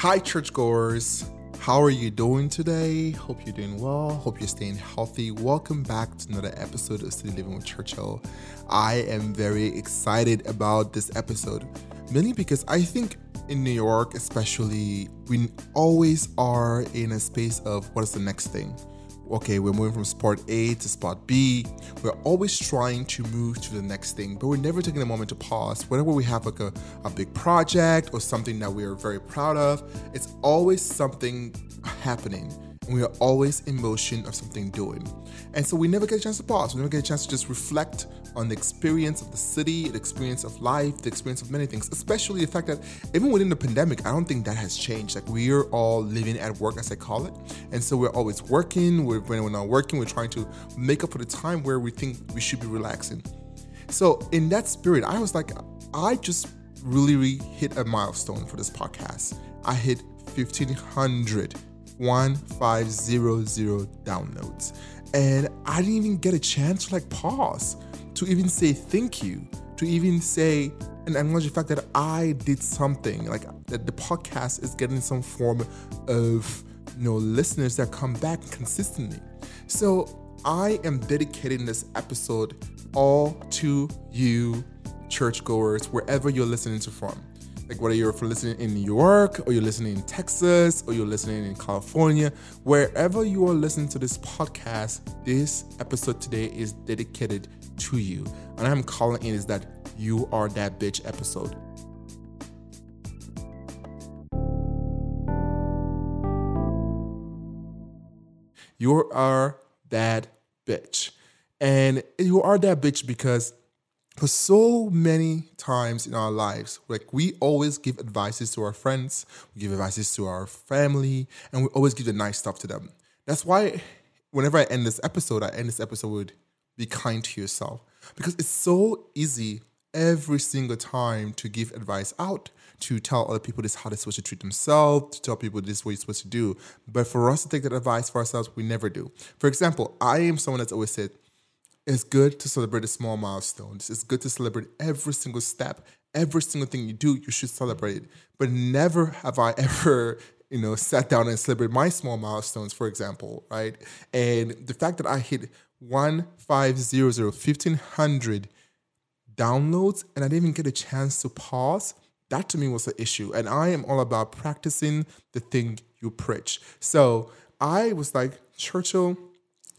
Hi, churchgoers. How are you doing today? Hope you're doing well. Hope you're staying healthy. Welcome back to another episode of City Living with Churchill. I am very excited about this episode, mainly because I think in New York, especially, we always are in a space of what is the next thing? Okay, we're moving from spot A to spot B. We're always trying to move to the next thing, but we're never taking a moment to pause. Whenever we have like a, a big project or something that we are very proud of, it's always something happening and we are always in motion of something doing. And so we never get a chance to pause. We never get a chance to just reflect on the experience of the city, the experience of life, the experience of many things, especially the fact that even within the pandemic, I don't think that has changed. Like we're all living at work, as I call it. And so we're always working. We're, when we're not working, we're trying to make up for the time where we think we should be relaxing. So in that spirit, I was like, I just really, really hit a milestone for this podcast. I hit 1500 1500 downloads. And I didn't even get a chance to like pause, to even say thank you, to even say and acknowledge the fact that I did something, like that the podcast is getting some form of you know listeners that come back consistently. So I am dedicating this episode all to you, churchgoers, wherever you're listening to from like whether you're listening in New York or you're listening in Texas or you're listening in California, wherever you are listening to this podcast, this episode today is dedicated to you. And I'm calling it is that you are that bitch episode. You are that bitch. And you are that bitch because for so many times in our lives, like we always give advices to our friends, we give advices to our family, and we always give the nice stuff to them. That's why whenever I end this episode, I end this episode with be kind to yourself. Because it's so easy every single time to give advice out, to tell other people this how they're supposed to treat themselves, to tell people this what you're supposed to do. But for us to take that advice for ourselves, we never do. For example, I am someone that's always said, it's good to celebrate the small milestones. It's good to celebrate every single step, every single thing you do. You should celebrate it. But never have I ever, you know, sat down and celebrated my small milestones, for example, right? And the fact that I hit 1500, 1500 downloads and I didn't even get a chance to pause, that to me was the issue. And I am all about practicing the thing you preach. So I was like, Churchill,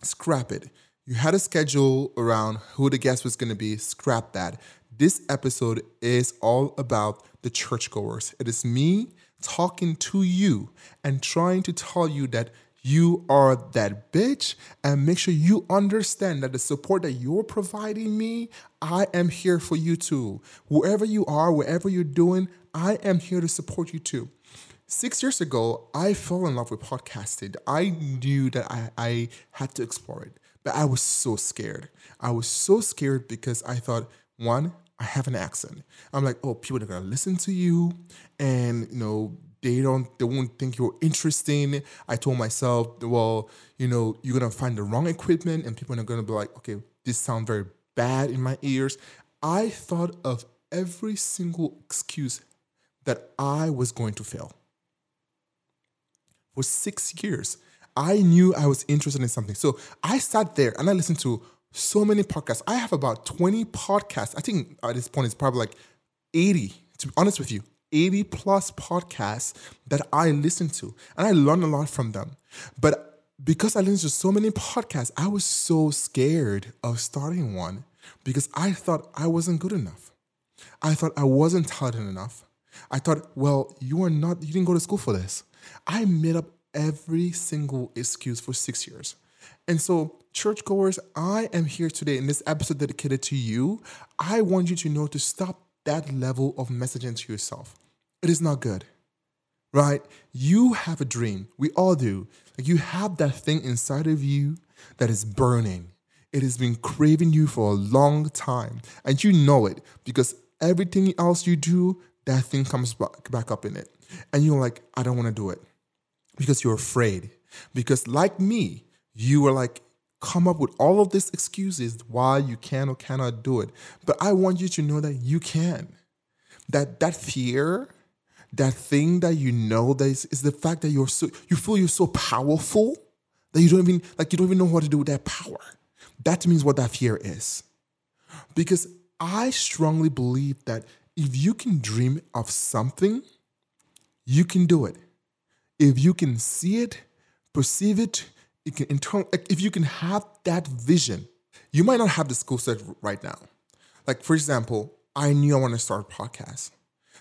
scrap it you had a schedule around who the guest was going to be, scrap that. This episode is all about the churchgoers. It is me talking to you and trying to tell you that you are that bitch and make sure you understand that the support that you're providing me, I am here for you too. Wherever you are, wherever you're doing, I am here to support you too. Six years ago, I fell in love with podcasting. I knew that I, I had to explore it. But I was so scared. I was so scared because I thought, one, I have an accent. I'm like, oh, people are gonna listen to you, and you know, they don't, they won't think you're interesting. I told myself, well, you know, you're gonna find the wrong equipment, and people are gonna be like, okay, this sounds very bad in my ears. I thought of every single excuse that I was going to fail. For six years, I knew I was interested in something. So I sat there and I listened to so many podcasts. I have about 20 podcasts. I think at this point it's probably like 80, to be honest with you, 80 plus podcasts that I listen to. And I learned a lot from them. But because I listened to so many podcasts, I was so scared of starting one because I thought I wasn't good enough. I thought I wasn't talented enough. I thought, well, you are not, you didn't go to school for this. I made up every single excuse for six years. And so, churchgoers, I am here today in this episode dedicated to you. I want you to know to stop that level of messaging to yourself. It is not good, right? You have a dream. We all do. Like you have that thing inside of you that is burning. It has been craving you for a long time. And you know it because everything else you do, that thing comes back up in it. And you're like, I don't want to do it because you're afraid. Because, like me, you were like, come up with all of these excuses why you can or cannot do it. But I want you to know that you can. That that fear, that thing that you know that is, is the fact that you're so you feel you're so powerful that you don't even like you don't even know what to do with that power. That means what that fear is. Because I strongly believe that if you can dream of something, you can do it. If you can see it, perceive it, you can internal if you can have that vision, you might not have the skill set right now. Like for example, I knew I want to start a podcast.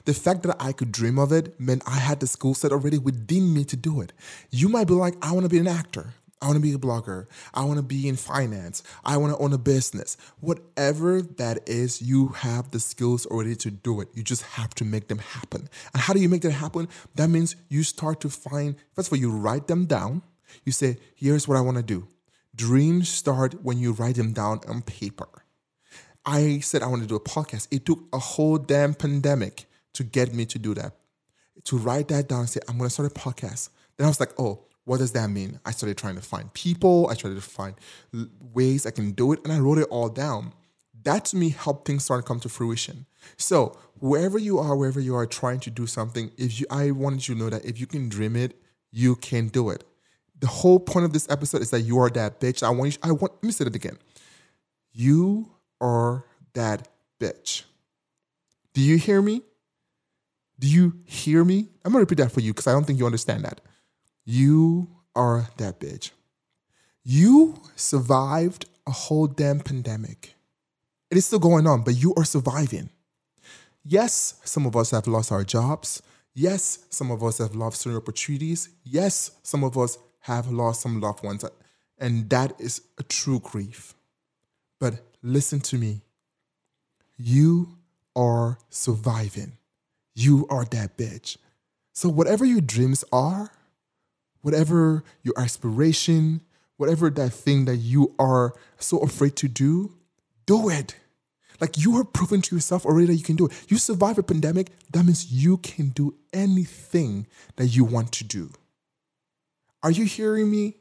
The fact that I could dream of it meant I had the skill set already within me to do it. You might be like, I want to be an actor. I want to be a blogger. I want to be in finance. I want to own a business. Whatever that is, you have the skills already to do it. You just have to make them happen. And how do you make that happen? That means you start to find, first of all, you write them down. You say, here's what I want to do. Dreams start when you write them down on paper. I said I want to do a podcast. It took a whole damn pandemic to get me to do that, to write that down and say, I'm going to start a podcast. Then I was like, oh, what does that mean? I started trying to find people, I tried to find ways I can do it, and I wrote it all down. That to me helped things start to come to fruition. So wherever you are, wherever you are trying to do something, if you I wanted you to know that if you can dream it, you can do it. The whole point of this episode is that you are that bitch. I want you, I want let me say it again. You are that bitch. Do you hear me? Do you hear me? I'm gonna repeat that for you because I don't think you understand that. You are that bitch. You survived a whole damn pandemic. It is still going on, but you are surviving. Yes, some of us have lost our jobs. Yes, some of us have lost certain opportunities. Yes, some of us have lost some loved ones. And that is a true grief. But listen to me. You are surviving. You are that bitch. So, whatever your dreams are, whatever your aspiration, whatever that thing that you are so afraid to do, do it. Like you are proven to yourself already that you can do it. You survive a pandemic, that means you can do anything that you want to do. Are you hearing me?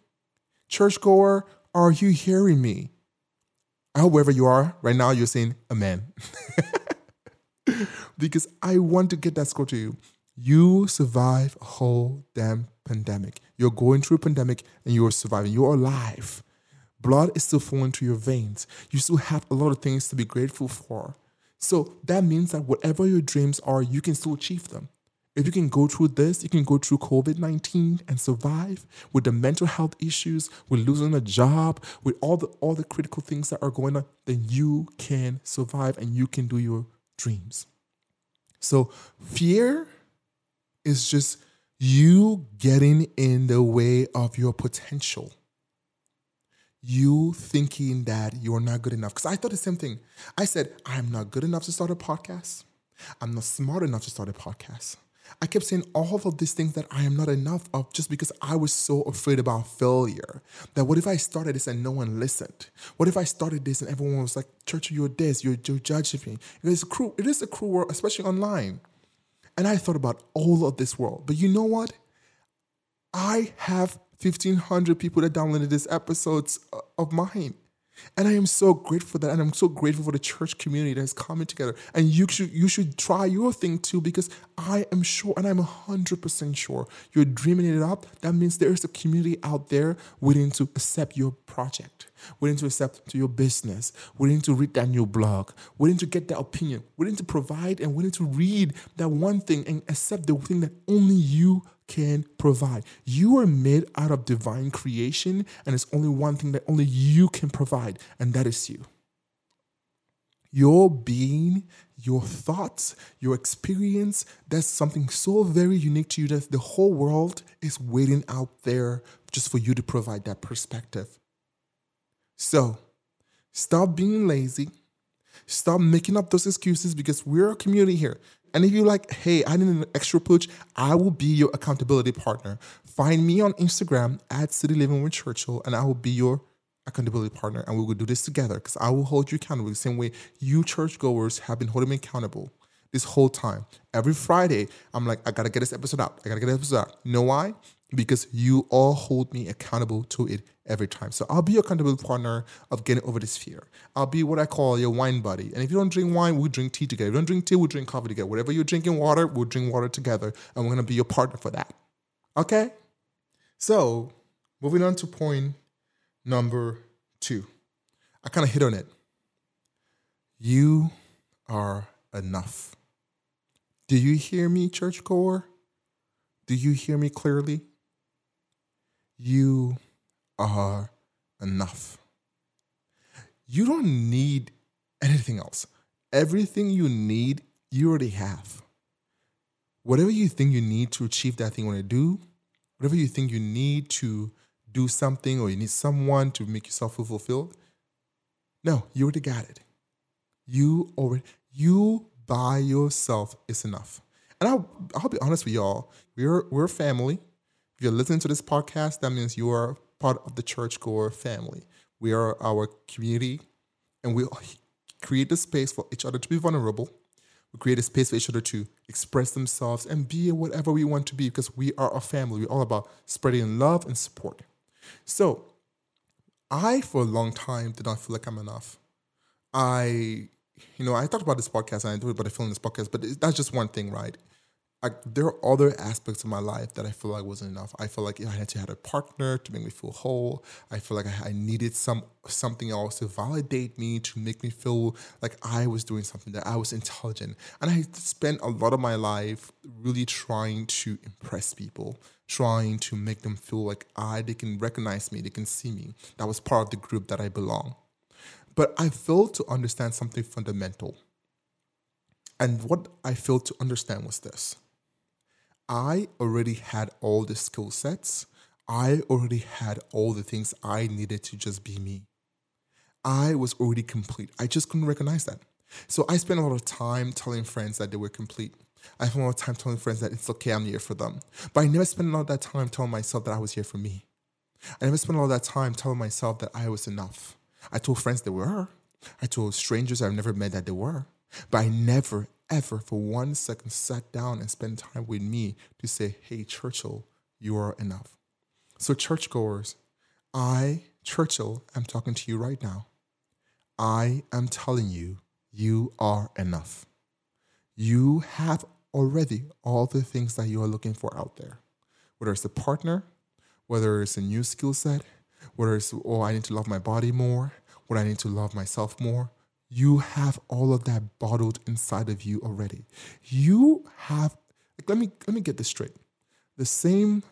Churchgoer, are you hearing me? I hope wherever you are right now, you're saying amen. because I want to get that score to you. You survive a whole damn pandemic. You're going through a pandemic and you're surviving. You're alive. Blood is still flowing through your veins. You still have a lot of things to be grateful for. So that means that whatever your dreams are, you can still achieve them. If you can go through this, you can go through COVID 19 and survive with the mental health issues, with losing a job, with all the all the critical things that are going on, then you can survive and you can do your dreams. So fear is just you getting in the way of your potential. You thinking that you're not good enough. Because I thought the same thing. I said, I'm not good enough to start a podcast. I'm not smart enough to start a podcast. I kept saying all of these things that I am not enough of just because I was so afraid about failure. That what if I started this and no one listened? What if I started this and everyone was like, Church, you're this, you're, you're judging me. It is, a cruel, it is a cruel world, especially online. And I thought about all of this world. But you know what? I have 1,500 people that downloaded these episodes uh, of mine. And I am so grateful for that. And I'm so grateful for the church community that that is coming together. And you should you should try your thing too, because I am sure, and I'm hundred percent sure, you're dreaming it up. That means there is a community out there willing to accept your project, willing to accept to your business, willing to read that new blog, willing to get that opinion, willing to provide and willing to read that one thing and accept the thing that only you can provide. You are made out of divine creation, and it's only one thing that only you can provide, and that is you. Your being, your thoughts, your experience, that's something so very unique to you that the whole world is waiting out there just for you to provide that perspective. So, stop being lazy. Stop making up those excuses because we're a community here. And if you're like, hey, I need an extra push, I will be your accountability partner. Find me on Instagram at City Living with Churchill, and I will be your accountability partner. And we will do this together because I will hold you accountable the same way you churchgoers have been holding me accountable this whole time. Every Friday, I'm like, I gotta get this episode out. I gotta get this episode out. Know why? because you all hold me accountable to it every time. So I'll be your accountability partner of getting over this fear. I'll be what I call your wine buddy. And if you don't drink wine, we drink tea together. If you don't drink tea, we drink coffee together. Whatever you're drinking water, we'll drink water together. And we're gonna be your partner for that. Okay? So moving on to point number two. I kind of hit on it. You are enough. Do you hear me, Church churchgoer? Do you hear me clearly? You are enough. You don't need anything else. Everything you need, you already have. Whatever you think you need to achieve that thing you want to do, whatever you think you need to do something or you need someone to make yourself feel fulfilled, no, you already got it. You already, you by yourself is enough. And I'll, I'll be honest with y'all, we're, we're family. If you're listening to this podcast, that means you are part of the churchgoer family. We are our community, and we create a space for each other to be vulnerable. We create a space for each other to express themselves and be whatever we want to be because we are a family. We're all about spreading love and support. So, I, for a long time, did not feel like I'm enough. I, you know, I talked about this podcast and I do about film this podcast, but that's just one thing, right? I, there are other aspects of my life that I feel like wasn't enough. I feel like I had to have a partner to make me feel whole. I feel like I, I needed some something else to validate me, to make me feel like I was doing something, that I was intelligent. And I spent a lot of my life really trying to impress people, trying to make them feel like I they can recognize me, they can see me. That was part of the group that I belong. But I failed to understand something fundamental. And what I failed to understand was this I already had all the skill sets. I already had all the things I needed to just be me. I was already complete. I just couldn't recognize that. So I spent a lot of time telling friends that they were complete. I spent a lot of time telling friends that it's okay, I'm here for them. But I never spent a lot of that time telling myself that I was here for me. I never spent a lot of that time telling myself that I was enough. I told friends they were. I told strangers I've never met that they were. But I never, ever for one second sat down and spent time with me to say, hey, Churchill, you are enough. So, churchgoers, I, Churchill, am talking to you right now. I am telling you, you are enough. You have already all the things that you are looking for out there, whether it's a partner, whether it's a new skill set, whether it's, oh, I need to love my body more, whether I need to love myself more, you have all of that bottled inside of you already. You have like, let me let me get this straight. The same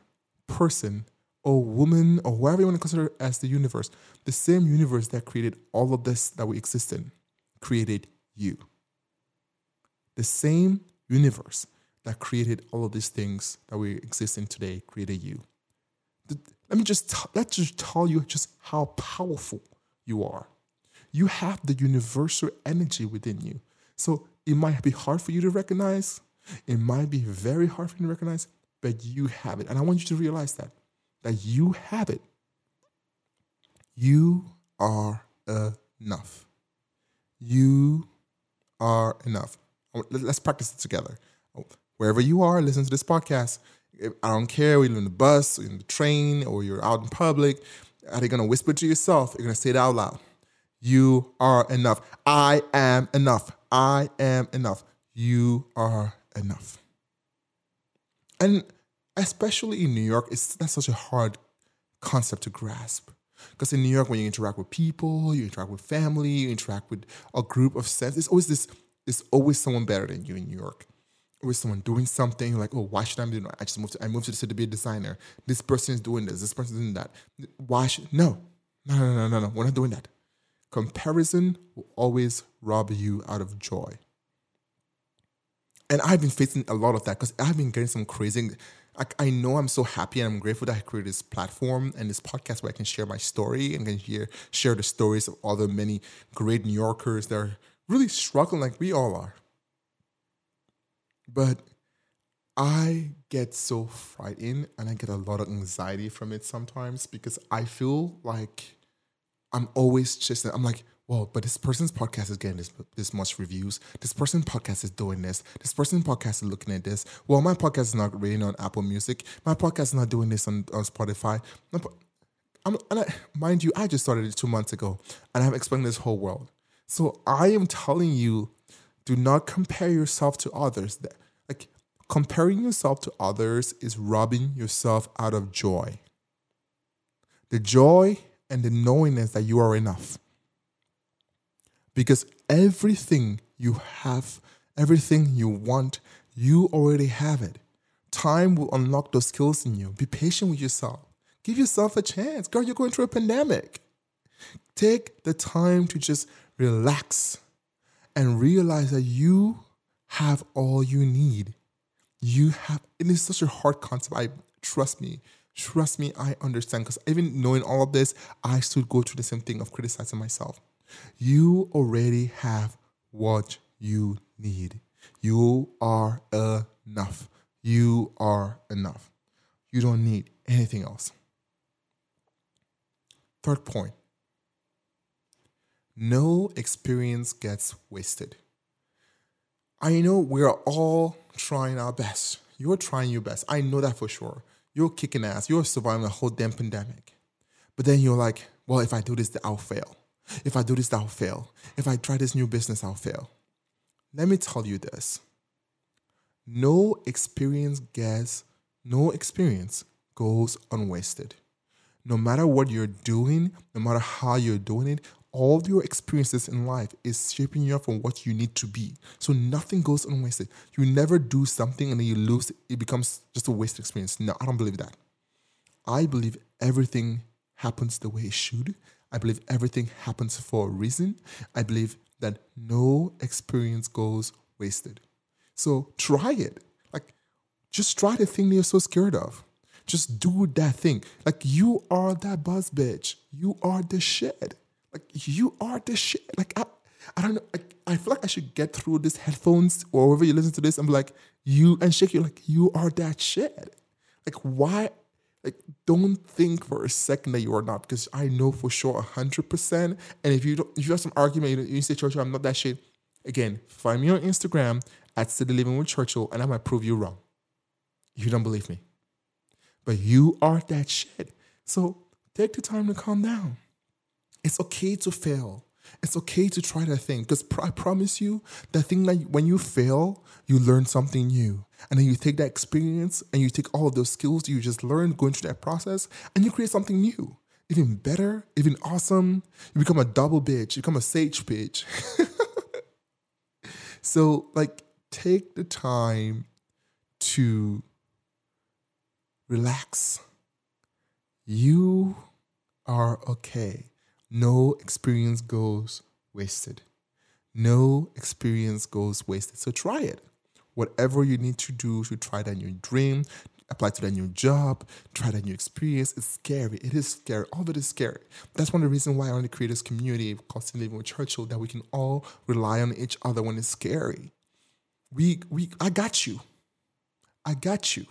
person or woman or whoever you want to consider as the universe, the same universe that created all of this that we exist in, created you. The same universe that created all of these things that we exist in today created you. Let me just t- let's just tell you just how powerful you are you have the universal energy within you. So it might be hard for you to recognize. It might be very hard for you to recognize, but you have it. And I want you to realize that, that you have it. You are enough. You are enough. Let's practice it together. Wherever you are, listen to this podcast. I don't care, whether you're in the bus, or in the train, or you're out in public. Are you going to whisper to yourself? You're going to say it out loud. You are enough. I am enough. I am enough. You are enough. And especially in New York, it's that's such a hard concept to grasp. Because in New York, when you interact with people, you interact with family, you interact with a group of sense, it's always this, there's always someone better than you in New York. Always someone doing something, you're like, oh, why should I be doing? I just moved to I moved to the city to be a designer. This person is doing this, this person is doing that. Why should no. No, no, no, no, no. We're not doing that. Comparison will always rob you out of joy. And I've been facing a lot of that because I've been getting some crazy. I, I, know I'm so happy and I'm grateful that I created this platform and this podcast where I can share my story and can hear, share the stories of all the many great New Yorkers that are really struggling like we all are. But I get so frightened and I get a lot of anxiety from it sometimes because I feel like I'm always just, I'm like, well, but this person's podcast is getting this this much reviews. This person's podcast is doing this. This person's podcast is looking at this. Well, my podcast is not rating on Apple Music. My podcast is not doing this on, on Spotify. I'm, and I, mind you, I just started it two months ago, and I'm explaining this whole world. So I am telling you, do not compare yourself to others. Like comparing yourself to others is robbing yourself out of joy. The joy and the knowingness that you are enough. Because everything you have, everything you want, you already have it. Time will unlock those skills in you. Be patient with yourself. Give yourself a chance. Girl, you're going through a pandemic. Take the time to just relax and realize that you have all you need. You have, it is such a hard concept. I trust me. Trust me, I understand. Because even knowing all of this, I still go through the same thing of criticizing myself. You already have what you need. You are enough. You are enough. You don't need anything else. Third point no experience gets wasted. I know we're all trying our best. You're trying your best. I know that for sure. You're kicking ass. You're surviving the whole damn pandemic. But then you're like, well, if I do this, I'll fail. If I do this, I'll fail. If I try this new business, I'll fail. Let me tell you this no experience gets, no experience goes unwasted no matter what you're doing, no matter how you're doing it, all your experiences in life is shaping you up from what you need to be. So nothing goes unwasted. You never do something and then you lose it, it becomes just a wasted experience. No, I don't believe that. I believe everything happens the way it should. I believe everything happens for a reason. I believe that no experience goes wasted. So try it. Like, just try the thing that you're so scared of. Just do that thing. Like you are that buzz bitch. You are the shit. Like you are the shit. Like I, I don't know. Like, I feel like I should get through these headphones or wherever you listen to this be like, you and shake you like you are that shit. Like why? Like don't think for a second that you are not because I know for sure hundred percent. And if you don't, if you have some argument, you, you say Churchill, I'm not that shit. Again, find me on Instagram at City Living with Churchill, and I might prove you wrong. You don't believe me but you are that shit. So take the time to calm down. It's okay to fail. It's okay to try that thing because I promise you, that thing that when you fail, you learn something new. And then you take that experience and you take all of those skills you just learned going through that process and you create something new, even better, even awesome. You become a double bitch, you become a sage bitch. so, like, take the time to relax. You are okay. No experience goes wasted. No experience goes wasted. So try it. Whatever you need to do to try that new dream, apply to that new job, try that new experience. It's scary. It is scary. All of it is scary. That's one of the reasons why I want to create this community called Living with Churchill that we can all rely on each other when it's scary. We we I got you. I got you.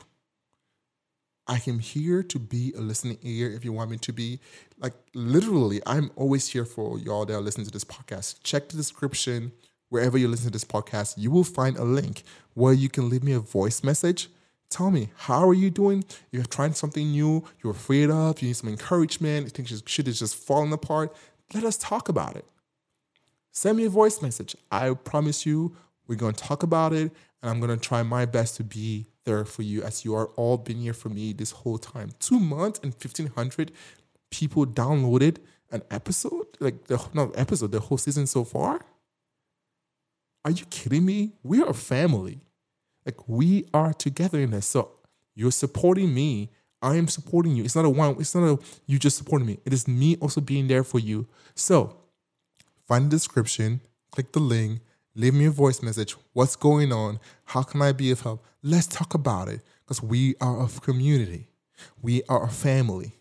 I am here to be a listening ear if you want me to be. Like, literally, I'm always here for y'all that are listening to this podcast. Check the description wherever you listen to this podcast. You will find a link where you can leave me a voice message. Tell me, how are you doing? You're trying something new, you're afraid of, you need some encouragement, you think shit is just falling apart. Let us talk about it. Send me a voice message. I promise you, we're going to talk about it, and I'm going to try my best to be there for you as you are all been here for me this whole time. Two months and 1,500 people downloaded an episode, like the not episode, the whole season so far. Are you kidding me? We are a family. Like we are together in this. So you're supporting me. I am supporting you. It's not a one, it's not a you just supporting me. It is me also being there for you. So find the description, click the link, leave me a voice message. What's going on? How can I be of help? Let's talk about it because we are a community. We are a family.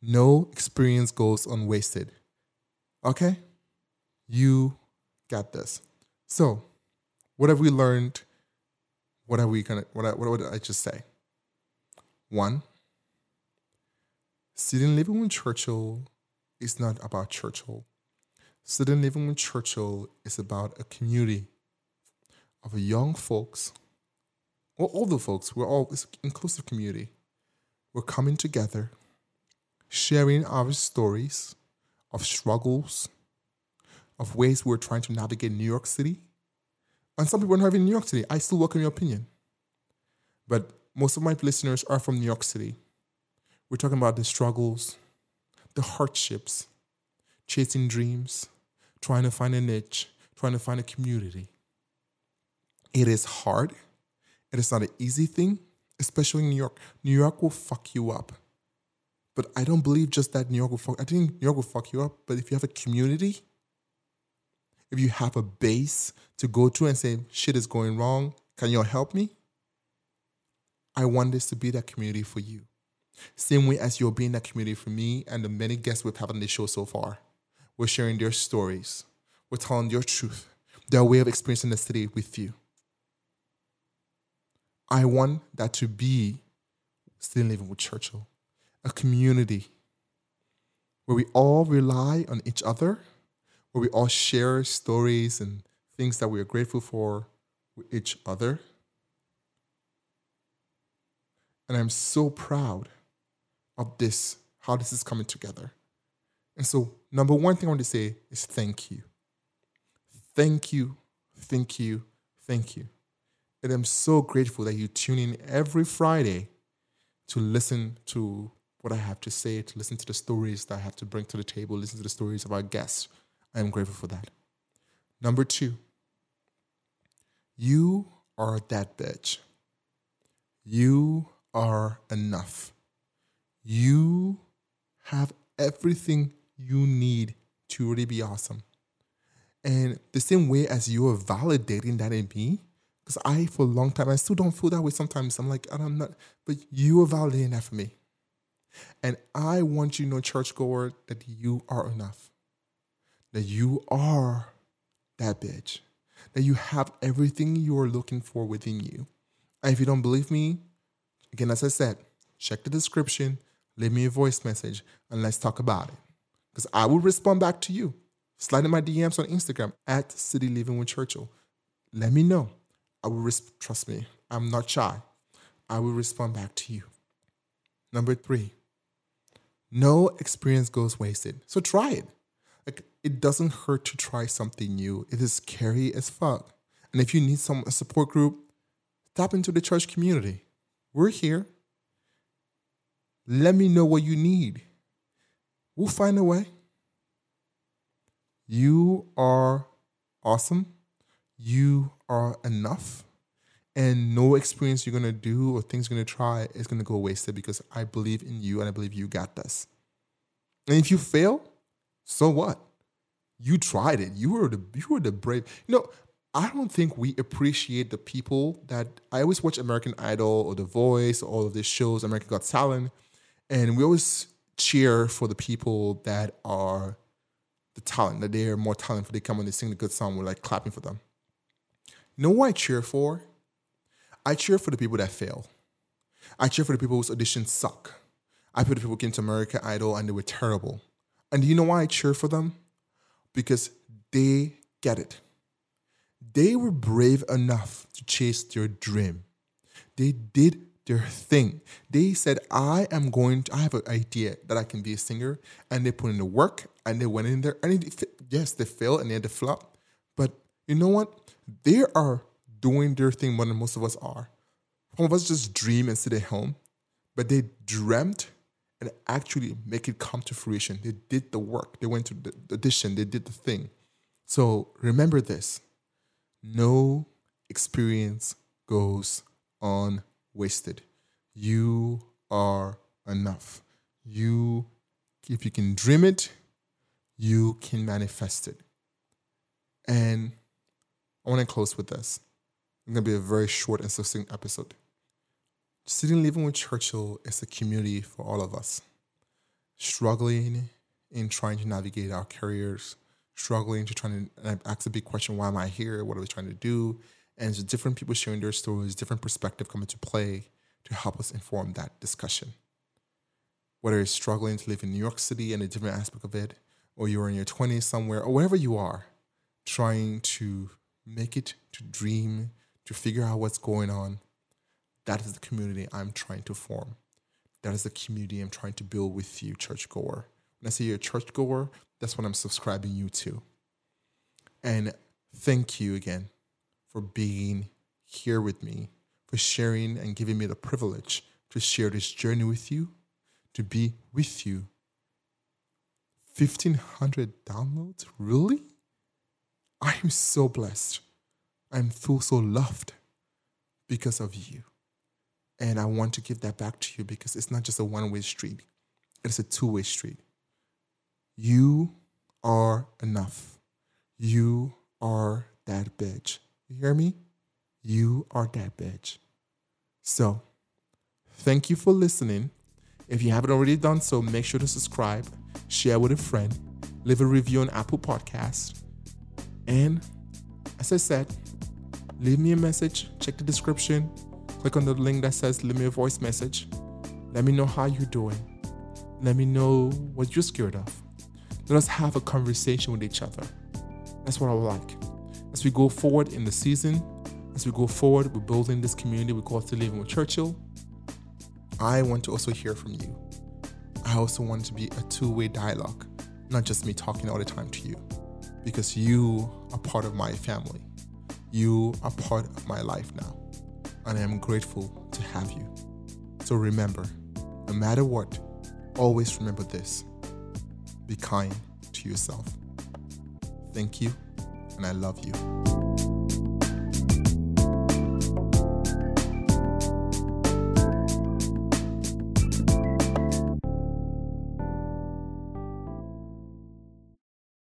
No experience goes unwasted. Okay? You got this. So, what have we learned? What are we gonna what, what did I just say? One, City Living with Churchill is not about Churchill. City Living with Churchill is about a community of young folks, or older folks. We're all it's inclusive community. We're coming together, sharing our stories of struggles, of ways we're trying to navigate New York City. And some people are not even in New York City. I still welcome your opinion. But most of my listeners are from New York City. We're talking about the struggles, the hardships, chasing dreams, trying to find a niche, trying to find a community. It is hard. It is not an easy thing, especially in New York. New York will fuck you up. But I don't believe just that New York will fuck. I think New York will fuck you up. But if you have a community, if you have a base to go to and say shit is going wrong, can you help me? I want this to be that community for you. Same way as you're being that community for me and the many guests we've had on this show so far. We're sharing their stories. We're telling their truth, their way of experiencing the city with you. I want that to be still living with Churchill, a community where we all rely on each other, where we all share stories and things that we are grateful for with each other. And I'm so proud of this, how this is coming together. And so, number one thing I want to say is thank you. Thank you, thank you, thank you. And I'm so grateful that you tune in every Friday to listen to what I have to say, to listen to the stories that I have to bring to the table, listen to the stories of our guests. I am grateful for that. Number two, you are that bitch. You are enough. You have everything you need to really be awesome. And the same way as you are validating that in me, because I, for a long time, I still don't feel that way sometimes. I'm like, I'm not, but you are validating that for me. And I want you to know, churchgoer, that you are enough. That you are that bitch. That you have everything you are looking for within you. And if you don't believe me, again, as I said, check the description, leave me a voice message, and let's talk about it. Because I will respond back to you. Slide in my DMs on Instagram at City Living with Churchill. Let me know. I will trust me. I'm not shy. I will respond back to you. Number three, no experience goes wasted. So try it. Like it doesn't hurt to try something new. It is scary as fuck. And if you need some a support group, tap into the church community. We're here. Let me know what you need. We'll find a way. You are awesome. You are enough. And no experience you're going to do or things you're going to try is going to go wasted because I believe in you and I believe you got this. And if you fail, so what? You tried it. You were the you were the brave. You know, I don't think we appreciate the people that I always watch American Idol or The Voice, or all of these shows, American Got Talent, and we always cheer for the people that are the talent, that they're more talented, they come and they sing the good song, we're like clapping for them. You know what I cheer for? I cheer for the people that fail. I cheer for the people whose auditions suck. I put the people who came to America Idol and they were terrible. And do you know why I cheer for them? Because they get it. They were brave enough to chase their dream. They did their thing. They said, I am going to, I have an idea that I can be a singer. And they put in the work and they went in there. And it, yes, they failed and they had to flop. But you know what? They are doing their thing more than most of us are. Some of us just dream and sit at home, but they dreamt and actually make it come to fruition. They did the work. They went to the audition. They did the thing. So remember this: no experience goes unwasted. You are enough. You, if you can dream it, you can manifest it. And I want to close with this. It's going to be a very short and succinct episode. City Living with Churchill is a community for all of us, struggling in trying to navigate our careers, struggling to try to ask the big question why am I here? What are we trying to do? And it's different people sharing their stories, different perspective coming to play to help us inform that discussion. Whether you're struggling to live in New York City and a different aspect of it, or you're in your 20s somewhere, or wherever you are, trying to make it, to dream, to figure out what's going on, that is the community I'm trying to form. That is the community I'm trying to build with you, churchgoer. When I say you're a churchgoer, that's what I'm subscribing you to. And thank you again for being here with me, for sharing and giving me the privilege to share this journey with you, to be with you. 1500 downloads? Really? I am so blessed. I'm so loved because of you. And I want to give that back to you because it's not just a one way street, it's a two way street. You are enough. You are that bitch. You hear me? You are that bitch. So, thank you for listening. If you haven't already done so, make sure to subscribe, share with a friend, leave a review on Apple Podcast. And as I said, leave me a message, check the description, click on the link that says leave me a voice message. Let me know how you're doing. Let me know what you're scared of. Let us have a conversation with each other. That's what I would like. As we go forward in the season, as we go forward, we're building this community we call to Living with Churchill. I want to also hear from you. I also want to be a two way dialogue, not just me talking all the time to you, because you are part of my family. You are part of my life now, and I am grateful to have you. So remember, no matter what, always remember this be kind to yourself. Thank you, and I love you.